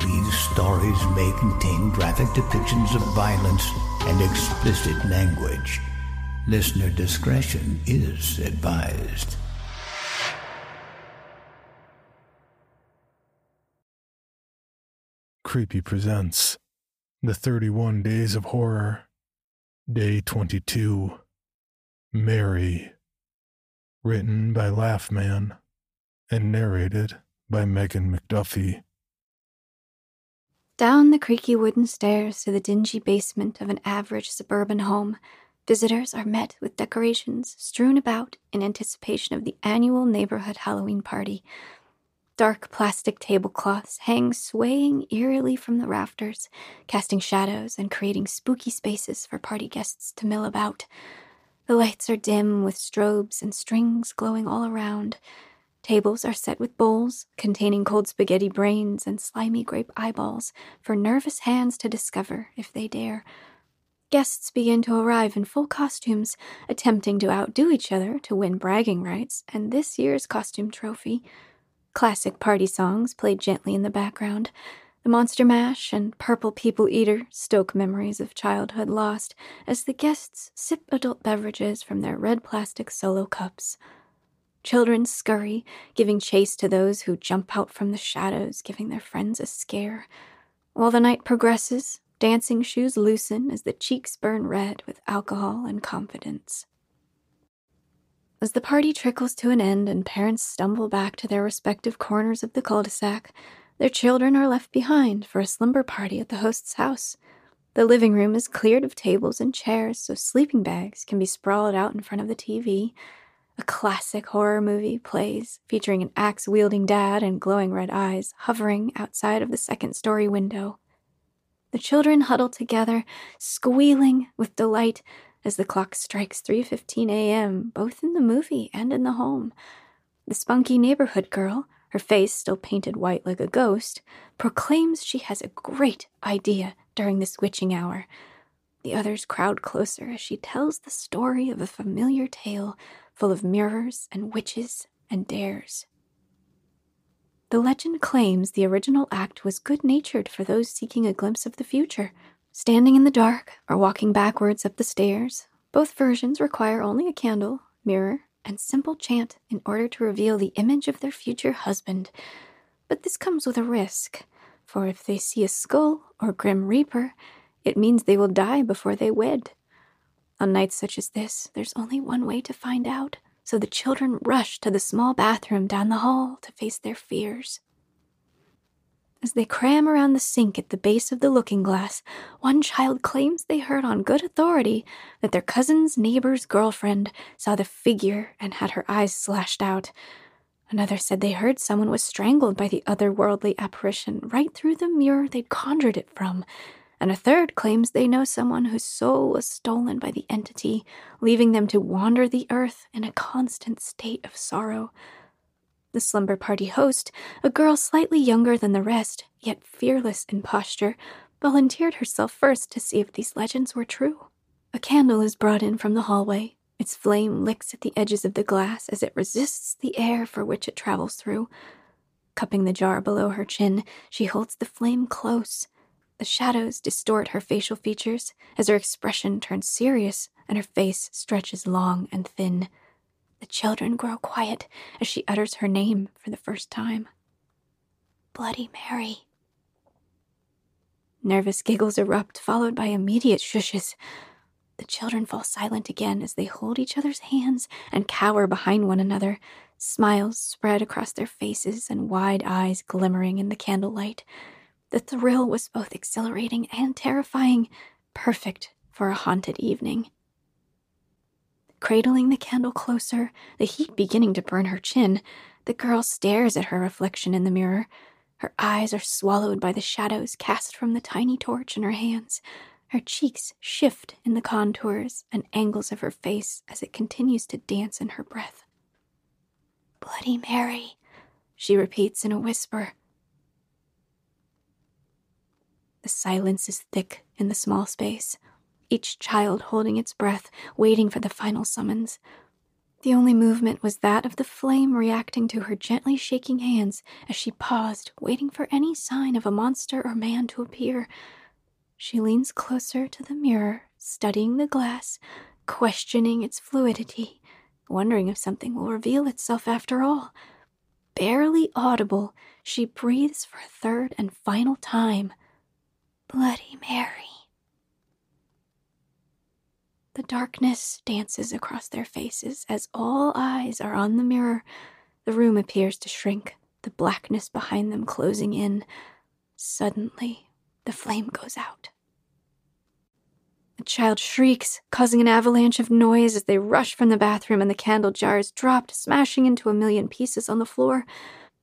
These stories may contain graphic depictions of violence and explicit language. Listener discretion is advised. Creepy presents The 31 Days of Horror, Day 22. Mary. Written by Laugh Man and narrated by Megan McDuffee. Down the creaky wooden stairs to the dingy basement of an average suburban home, visitors are met with decorations strewn about in anticipation of the annual neighborhood Halloween party. Dark plastic tablecloths hang swaying eerily from the rafters, casting shadows and creating spooky spaces for party guests to mill about. The lights are dim with strobes and strings glowing all around. Tables are set with bowls containing cold spaghetti brains and slimy grape eyeballs for nervous hands to discover if they dare. Guests begin to arrive in full costumes, attempting to outdo each other to win bragging rights and this year's costume trophy. Classic party songs played gently in the background. The Monster Mash and Purple People Eater stoke memories of childhood lost as the guests sip adult beverages from their red plastic solo cups. Children scurry, giving chase to those who jump out from the shadows, giving their friends a scare. While the night progresses, dancing shoes loosen as the cheeks burn red with alcohol and confidence. As the party trickles to an end and parents stumble back to their respective corners of the cul de sac, their children are left behind for a slumber party at the host's house. The living room is cleared of tables and chairs so sleeping bags can be sprawled out in front of the TV. A classic horror movie plays, featuring an axe wielding dad and glowing red eyes hovering outside of the second story window. The children huddle together, squealing with delight as the clock strikes 3:15 a.m. both in the movie and in the home. The spunky neighborhood girl, her face still painted white like a ghost, proclaims she has a great idea during this witching hour. The others crowd closer as she tells the story of a familiar tale full of mirrors and witches and dares. The legend claims the original act was good natured for those seeking a glimpse of the future. Standing in the dark or walking backwards up the stairs, both versions require only a candle, mirror, and simple chant in order to reveal the image of their future husband. But this comes with a risk, for if they see a skull or grim reaper, it means they will die before they wed. On nights such as this, there's only one way to find out, so the children rush to the small bathroom down the hall to face their fears. As they cram around the sink at the base of the looking glass, one child claims they heard on good authority that their cousin's neighbor's girlfriend saw the figure and had her eyes slashed out. Another said they heard someone was strangled by the otherworldly apparition right through the mirror they'd conjured it from. And a third claims they know someone whose soul was stolen by the entity, leaving them to wander the earth in a constant state of sorrow. The slumber party host, a girl slightly younger than the rest, yet fearless in posture, volunteered herself first to see if these legends were true. A candle is brought in from the hallway. Its flame licks at the edges of the glass as it resists the air for which it travels through. Cupping the jar below her chin, she holds the flame close. The shadows distort her facial features as her expression turns serious and her face stretches long and thin. The children grow quiet as she utters her name for the first time Bloody Mary. Nervous giggles erupt, followed by immediate shushes. The children fall silent again as they hold each other's hands and cower behind one another, smiles spread across their faces and wide eyes glimmering in the candlelight. The thrill was both exhilarating and terrifying, perfect for a haunted evening. Cradling the candle closer, the heat beginning to burn her chin, the girl stares at her reflection in the mirror. Her eyes are swallowed by the shadows cast from the tiny torch in her hands. Her cheeks shift in the contours and angles of her face as it continues to dance in her breath. Bloody Mary, she repeats in a whisper. The silence is thick in the small space, each child holding its breath, waiting for the final summons. The only movement was that of the flame reacting to her gently shaking hands as she paused, waiting for any sign of a monster or man to appear. She leans closer to the mirror, studying the glass, questioning its fluidity, wondering if something will reveal itself after all. Barely audible, she breathes for a third and final time Bloody Mary. The darkness dances across their faces as all eyes are on the mirror. The room appears to shrink, the blackness behind them closing in. Suddenly, the flame goes out. The child shrieks, causing an avalanche of noise as they rush from the bathroom and the candle jars dropped, smashing into a million pieces on the floor.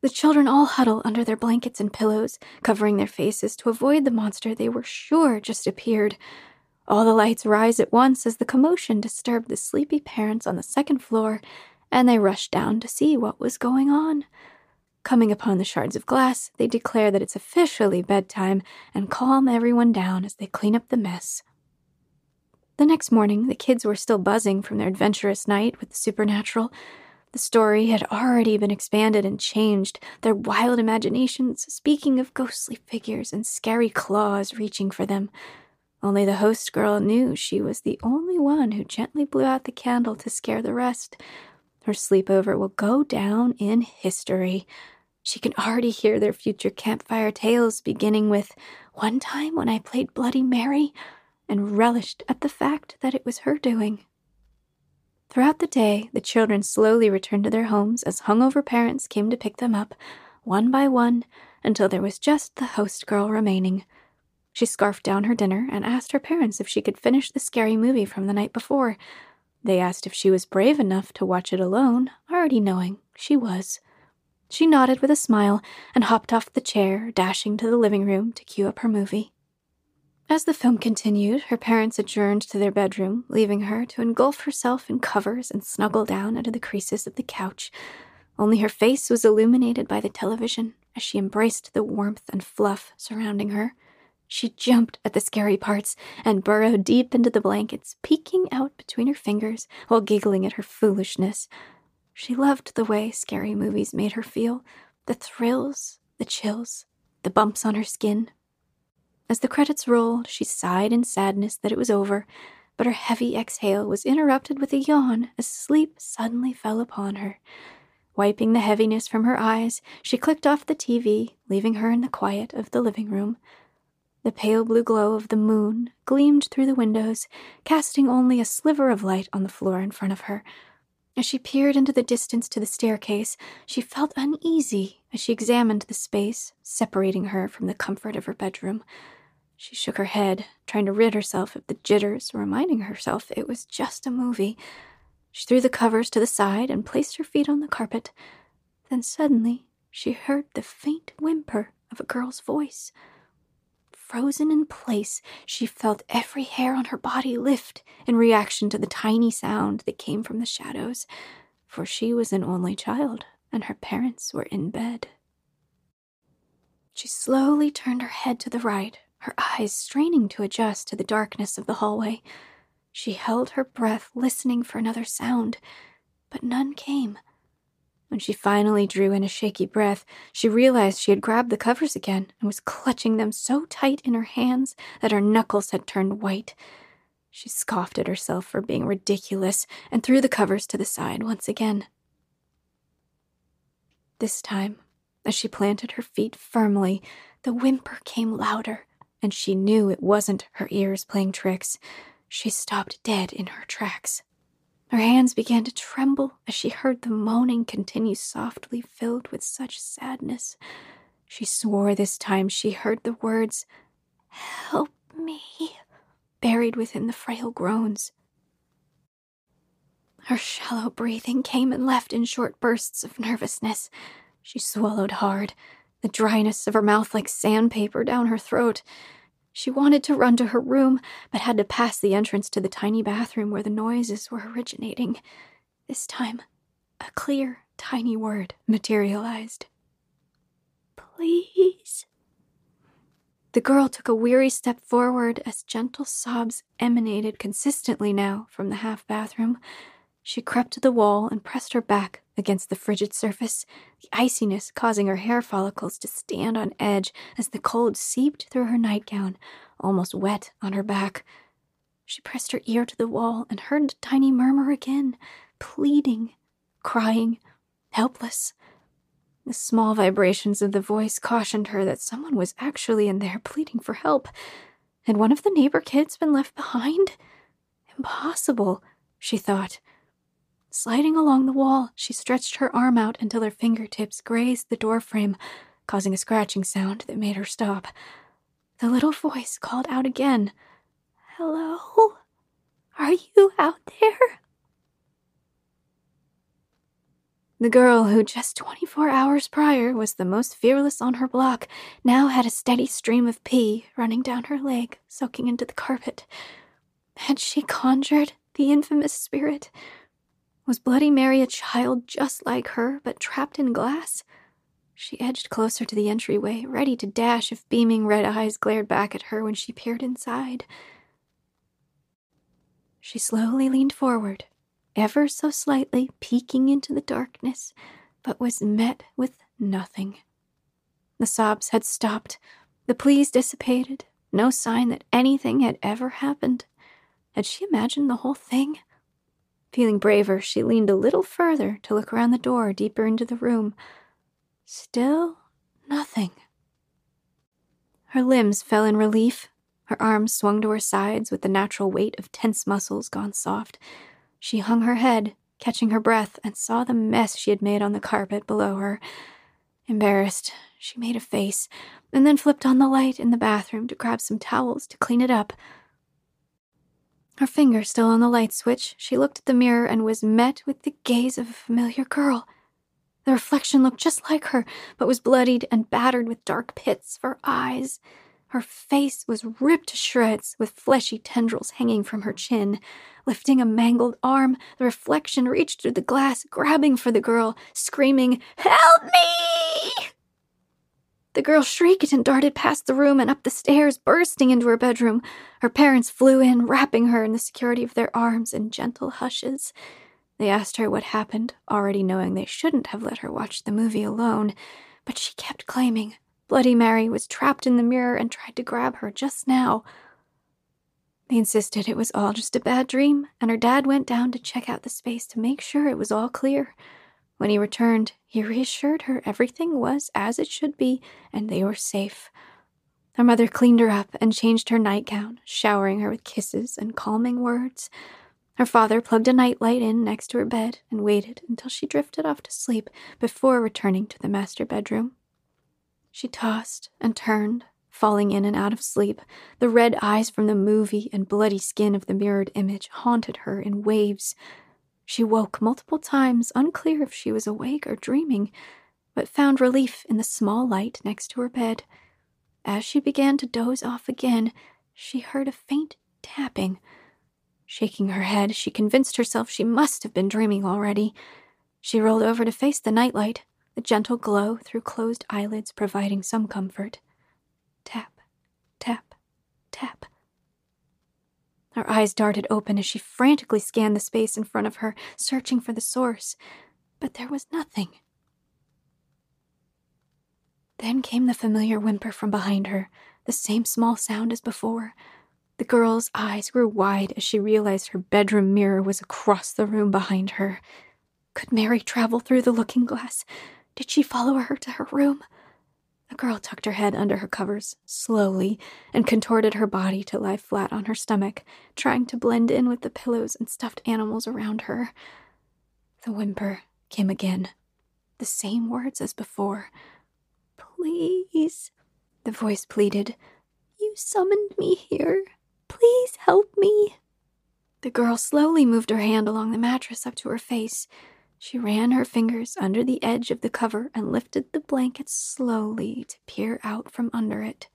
The children all huddle under their blankets and pillows, covering their faces to avoid the monster they were sure just appeared. All the lights rise at once as the commotion disturbed the sleepy parents on the second floor, and they rush down to see what was going on. Coming upon the shards of glass, they declare that it's officially bedtime and calm everyone down as they clean up the mess. The next morning, the kids were still buzzing from their adventurous night with the supernatural. The story had already been expanded and changed, their wild imaginations speaking of ghostly figures and scary claws reaching for them. Only the host girl knew she was the only one who gently blew out the candle to scare the rest. Her sleepover will go down in history. She can already hear their future campfire tales, beginning with One time when I played Bloody Mary, and relished at the fact that it was her doing. Throughout the day, the children slowly returned to their homes as hungover parents came to pick them up, one by one, until there was just the host girl remaining. She scarfed down her dinner and asked her parents if she could finish the scary movie from the night before. They asked if she was brave enough to watch it alone, already knowing she was. She nodded with a smile and hopped off the chair, dashing to the living room to cue up her movie. As the film continued, her parents adjourned to their bedroom, leaving her to engulf herself in covers and snuggle down under the creases of the couch. Only her face was illuminated by the television as she embraced the warmth and fluff surrounding her. She jumped at the scary parts and burrowed deep into the blankets, peeking out between her fingers while giggling at her foolishness. She loved the way scary movies made her feel the thrills, the chills, the bumps on her skin. As the credits rolled, she sighed in sadness that it was over, but her heavy exhale was interrupted with a yawn as sleep suddenly fell upon her. Wiping the heaviness from her eyes, she clicked off the TV, leaving her in the quiet of the living room. The pale blue glow of the moon gleamed through the windows, casting only a sliver of light on the floor in front of her. As she peered into the distance to the staircase, she felt uneasy as she examined the space separating her from the comfort of her bedroom. She shook her head, trying to rid herself of the jitters, reminding herself it was just a movie. She threw the covers to the side and placed her feet on the carpet. Then suddenly she heard the faint whimper of a girl's voice. Frozen in place, she felt every hair on her body lift in reaction to the tiny sound that came from the shadows, for she was an only child and her parents were in bed. She slowly turned her head to the right, her eyes straining to adjust to the darkness of the hallway. She held her breath, listening for another sound, but none came. When she finally drew in a shaky breath, she realized she had grabbed the covers again and was clutching them so tight in her hands that her knuckles had turned white. She scoffed at herself for being ridiculous and threw the covers to the side once again. This time, as she planted her feet firmly, the whimper came louder, and she knew it wasn't her ears playing tricks. She stopped dead in her tracks. Her hands began to tremble as she heard the moaning continue softly, filled with such sadness. She swore this time she heard the words, Help me, buried within the frail groans. Her shallow breathing came and left in short bursts of nervousness. She swallowed hard, the dryness of her mouth like sandpaper down her throat. She wanted to run to her room, but had to pass the entrance to the tiny bathroom where the noises were originating. This time, a clear, tiny word materialized. Please. The girl took a weary step forward as gentle sobs emanated consistently now from the half bathroom. She crept to the wall and pressed her back against the frigid surface, the iciness causing her hair follicles to stand on edge as the cold seeped through her nightgown, almost wet on her back. She pressed her ear to the wall and heard the tiny murmur again, pleading, crying, helpless. The small vibrations of the voice cautioned her that someone was actually in there pleading for help. Had one of the neighbor kids been left behind? Impossible, she thought. Sliding along the wall, she stretched her arm out until her fingertips grazed the doorframe, causing a scratching sound that made her stop. The little voice called out again Hello? Are you out there? The girl who just 24 hours prior was the most fearless on her block now had a steady stream of pee running down her leg, soaking into the carpet. Had she conjured the infamous spirit? Was Bloody Mary a child just like her, but trapped in glass? She edged closer to the entryway, ready to dash if beaming red eyes glared back at her when she peered inside. She slowly leaned forward, ever so slightly peeking into the darkness, but was met with nothing. The sobs had stopped, the pleas dissipated, no sign that anything had ever happened. Had she imagined the whole thing? Feeling braver, she leaned a little further to look around the door deeper into the room. Still nothing. Her limbs fell in relief. Her arms swung to her sides with the natural weight of tense muscles gone soft. She hung her head, catching her breath, and saw the mess she had made on the carpet below her. Embarrassed, she made a face, and then flipped on the light in the bathroom to grab some towels to clean it up. Her finger still on the light switch, she looked at the mirror and was met with the gaze of a familiar girl. The reflection looked just like her, but was bloodied and battered with dark pits for eyes. Her face was ripped to shreds, with fleshy tendrils hanging from her chin. Lifting a mangled arm, the reflection reached through the glass, grabbing for the girl, screaming, Help me! The girl shrieked and darted past the room and up the stairs, bursting into her bedroom. Her parents flew in, wrapping her in the security of their arms in gentle hushes. They asked her what happened, already knowing they shouldn't have let her watch the movie alone, but she kept claiming Bloody Mary was trapped in the mirror and tried to grab her just now. They insisted it was all just a bad dream, and her dad went down to check out the space to make sure it was all clear. When he returned, he reassured her everything was as it should be and they were safe. Her mother cleaned her up and changed her nightgown, showering her with kisses and calming words. Her father plugged a nightlight in next to her bed and waited until she drifted off to sleep before returning to the master bedroom. She tossed and turned, falling in and out of sleep. The red eyes from the movie and bloody skin of the mirrored image haunted her in waves. She woke multiple times, unclear if she was awake or dreaming, but found relief in the small light next to her bed. As she began to doze off again, she heard a faint tapping. Shaking her head, she convinced herself she must have been dreaming already. She rolled over to face the nightlight, the gentle glow through closed eyelids providing some comfort. Tap, tap, tap. Her eyes darted open as she frantically scanned the space in front of her, searching for the source, but there was nothing. Then came the familiar whimper from behind her, the same small sound as before. The girl's eyes grew wide as she realized her bedroom mirror was across the room behind her. Could Mary travel through the looking glass? Did she follow her to her room? The girl tucked her head under her covers slowly and contorted her body to lie flat on her stomach, trying to blend in with the pillows and stuffed animals around her. The whimper came again, the same words as before. Please, the voice pleaded. You summoned me here. Please help me. The girl slowly moved her hand along the mattress up to her face. She ran her fingers under the edge of the cover and lifted the blanket slowly to peer out from under it.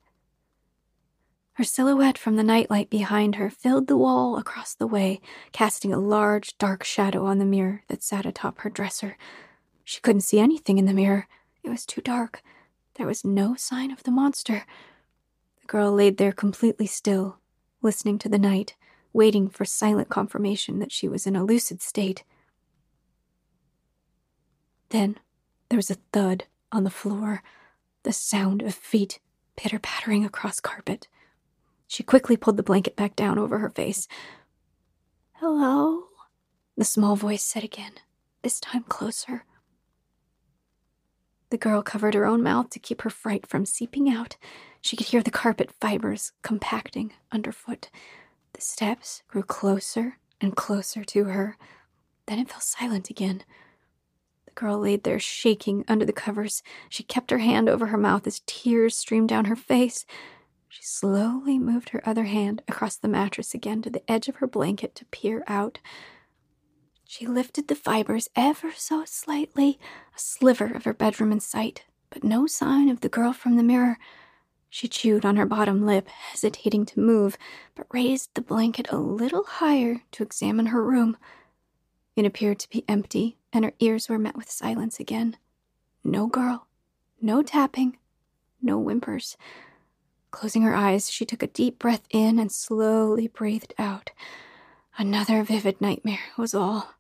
Her silhouette from the nightlight behind her filled the wall across the way, casting a large, dark shadow on the mirror that sat atop her dresser. She couldn't see anything in the mirror. It was too dark. There was no sign of the monster. The girl laid there completely still, listening to the night, waiting for silent confirmation that she was in a lucid state. Then there was a thud on the floor, the sound of feet pitter pattering across carpet. She quickly pulled the blanket back down over her face. Hello? The small voice said again, this time closer. The girl covered her own mouth to keep her fright from seeping out. She could hear the carpet fibers compacting underfoot. The steps grew closer and closer to her. Then it fell silent again. The girl laid there shaking under the covers. She kept her hand over her mouth as tears streamed down her face. She slowly moved her other hand across the mattress again to the edge of her blanket to peer out. She lifted the fibers ever so slightly, a sliver of her bedroom in sight, but no sign of the girl from the mirror. She chewed on her bottom lip, hesitating to move, but raised the blanket a little higher to examine her room. It appeared to be empty, and her ears were met with silence again. No girl, no tapping, no whimpers. Closing her eyes, she took a deep breath in and slowly breathed out. Another vivid nightmare was all.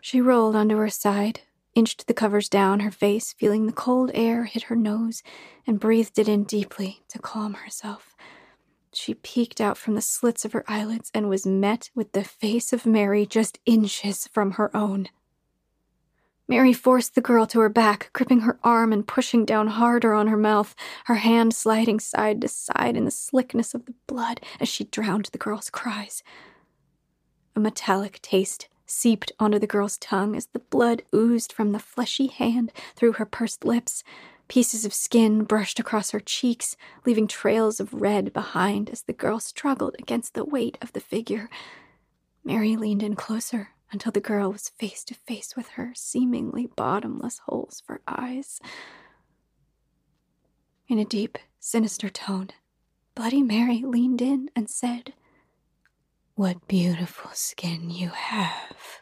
She rolled onto her side, inched the covers down her face, feeling the cold air hit her nose, and breathed it in deeply to calm herself. She peeked out from the slits of her eyelids and was met with the face of Mary just inches from her own. Mary forced the girl to her back, gripping her arm and pushing down harder on her mouth, her hand sliding side to side in the slickness of the blood as she drowned the girl's cries. A metallic taste seeped onto the girl's tongue as the blood oozed from the fleshy hand through her pursed lips. Pieces of skin brushed across her cheeks, leaving trails of red behind as the girl struggled against the weight of the figure. Mary leaned in closer until the girl was face to face with her seemingly bottomless holes for eyes. In a deep, sinister tone, Bloody Mary leaned in and said, what beautiful skin you have.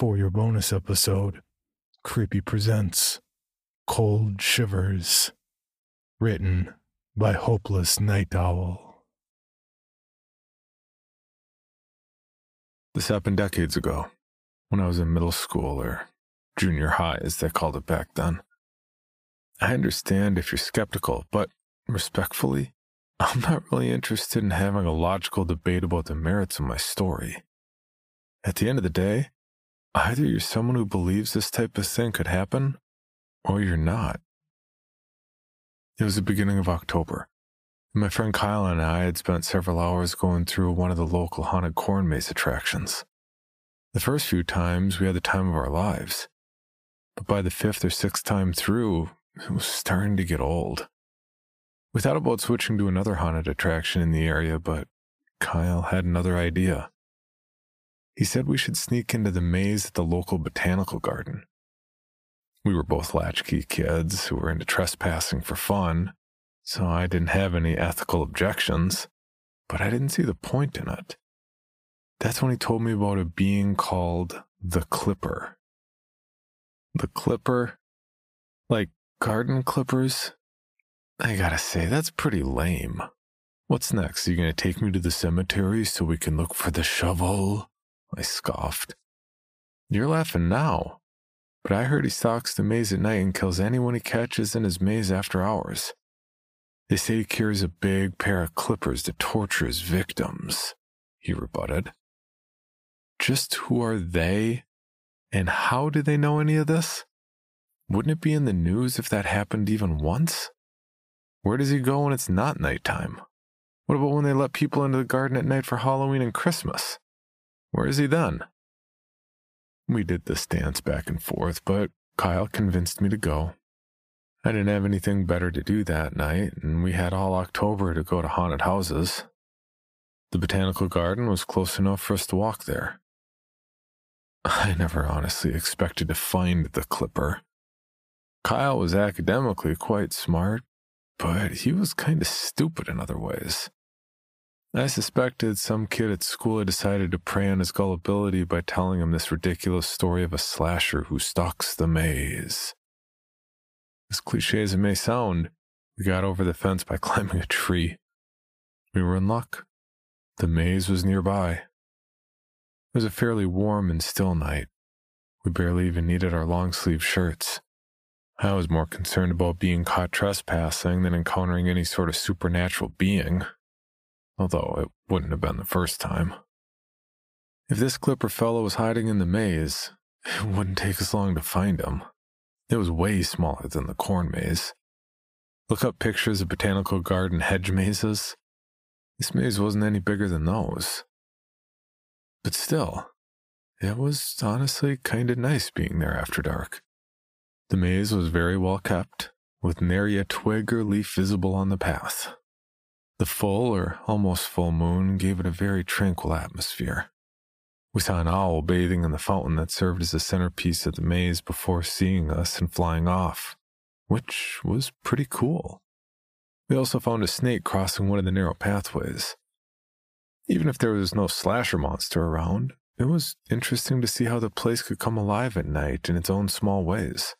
For your bonus episode, Creepy Presents Cold Shivers. Written by Hopeless Night Owl. This happened decades ago when I was in middle school or junior high, as they called it back then. I understand if you're skeptical, but respectfully, I'm not really interested in having a logical debate about the merits of my story. At the end of the day, either you're someone who believes this type of thing could happen, or you're not. It was the beginning of October. My friend Kyle and I had spent several hours going through one of the local haunted corn maze attractions. The first few times, we had the time of our lives. But by the fifth or sixth time through, it was starting to get old. We thought about switching to another haunted attraction in the area, but Kyle had another idea. He said we should sneak into the maze at the local botanical garden. We were both latchkey kids who were into trespassing for fun, so I didn't have any ethical objections, but I didn't see the point in it. That's when he told me about a being called the Clipper. The Clipper? Like garden clippers? I gotta say, that's pretty lame. What's next? Are you gonna take me to the cemetery so we can look for the shovel? I scoffed. You're laughing now, but I heard he stalks the maze at night and kills anyone he catches in his maze after hours. They say he carries a big pair of clippers to torture his victims, he rebutted. Just who are they? And how do they know any of this? Wouldn't it be in the news if that happened even once? Where does he go when it's not nighttime? What about when they let people into the garden at night for Halloween and Christmas? Where is he then? We did this dance back and forth, but Kyle convinced me to go. I didn't have anything better to do that night, and we had all October to go to haunted houses. The botanical garden was close enough for us to walk there. I never honestly expected to find the clipper. Kyle was academically quite smart, but he was kind of stupid in other ways. I suspected some kid at school had decided to prey on his gullibility by telling him this ridiculous story of a slasher who stalks the maze. As cliche as it may sound, we got over the fence by climbing a tree. We were in luck. The maze was nearby. It was a fairly warm and still night. We barely even needed our long sleeved shirts. I was more concerned about being caught trespassing than encountering any sort of supernatural being although it wouldn't have been the first time. If this Clipper fellow was hiding in the maze, it wouldn't take us long to find him. It was way smaller than the corn maze. Look up pictures of botanical garden hedge mazes. This maze wasn't any bigger than those. But still, it was honestly kind of nice being there after dark. The maze was very well kept, with nary a twig or leaf visible on the path. The full or almost full moon gave it a very tranquil atmosphere. We saw an owl bathing in the fountain that served as the centerpiece of the maze before seeing us and flying off, which was pretty cool. We also found a snake crossing one of the narrow pathways. Even if there was no slasher monster around, it was interesting to see how the place could come alive at night in its own small ways.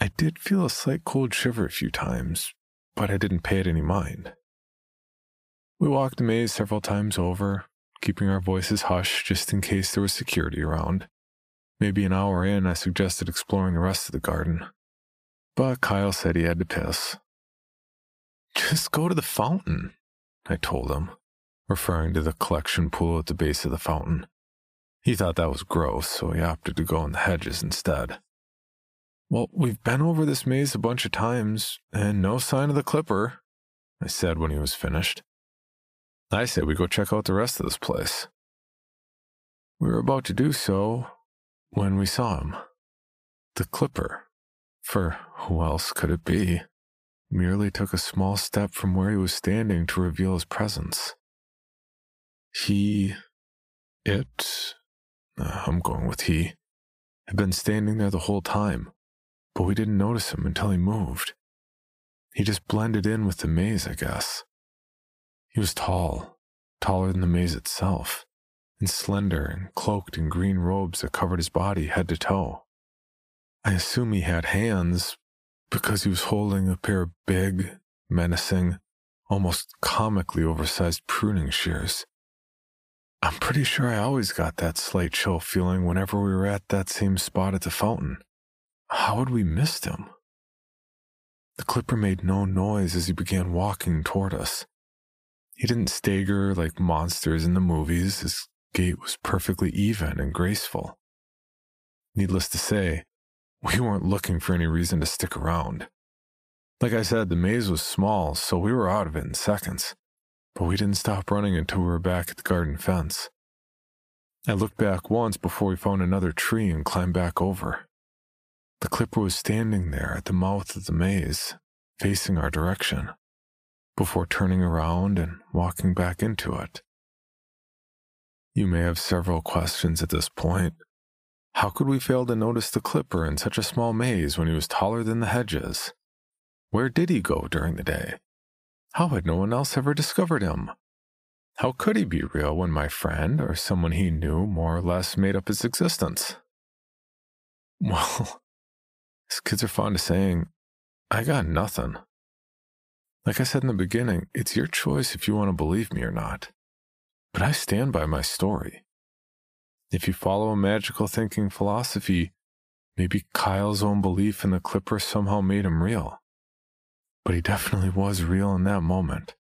I did feel a slight cold shiver a few times, but I didn't pay it any mind. We walked the maze several times over, keeping our voices hushed just in case there was security around. Maybe an hour in, I suggested exploring the rest of the garden. But Kyle said he had to piss. Just go to the fountain, I told him, referring to the collection pool at the base of the fountain. He thought that was gross, so he opted to go in the hedges instead. Well, we've been over this maze a bunch of times, and no sign of the clipper, I said when he was finished. I say we go check out the rest of this place. We were about to do so when we saw him. The Clipper, for who else could it be, merely took a small step from where he was standing to reveal his presence. He, it, uh, I'm going with he, had been standing there the whole time, but we didn't notice him until he moved. He just blended in with the maze, I guess. He was tall, taller than the maze itself, and slender and cloaked in green robes that covered his body head to toe. I assume he had hands because he was holding a pair of big, menacing, almost comically oversized pruning shears. I'm pretty sure I always got that slight chill feeling whenever we were at that same spot at the fountain. How had we missed him? The clipper made no noise as he began walking toward us. He didn't stagger like monsters in the movies. His gait was perfectly even and graceful. Needless to say, we weren't looking for any reason to stick around. Like I said, the maze was small, so we were out of it in seconds. But we didn't stop running until we were back at the garden fence. I looked back once before we found another tree and climbed back over. The clipper was standing there at the mouth of the maze, facing our direction before turning around and walking back into it. You may have several questions at this point. How could we fail to notice the clipper in such a small maze when he was taller than the hedges? Where did he go during the day? How had no one else ever discovered him? How could he be real when my friend or someone he knew more or less made up his existence? Well, as kids are fond of saying, I got nothing. Like I said in the beginning, it's your choice if you want to believe me or not. But I stand by my story. If you follow a magical thinking philosophy, maybe Kyle's own belief in the Clipper somehow made him real. But he definitely was real in that moment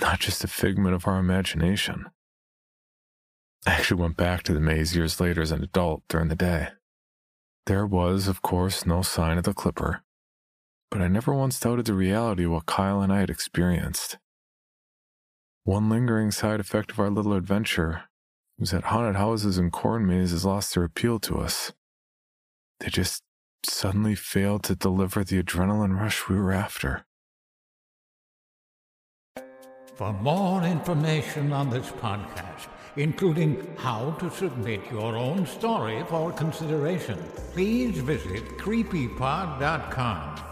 not just a figment of our imagination. I actually went back to the maze years later as an adult during the day. There was, of course, no sign of the Clipper, but I never once doubted the reality of what Kyle and I had experienced. One lingering side effect of our little adventure was that haunted houses and corn mazes lost their appeal to us. They just suddenly failed to deliver the adrenaline rush we were after. For more information on this podcast, including how to submit your own story for consideration, please visit creepypod.com.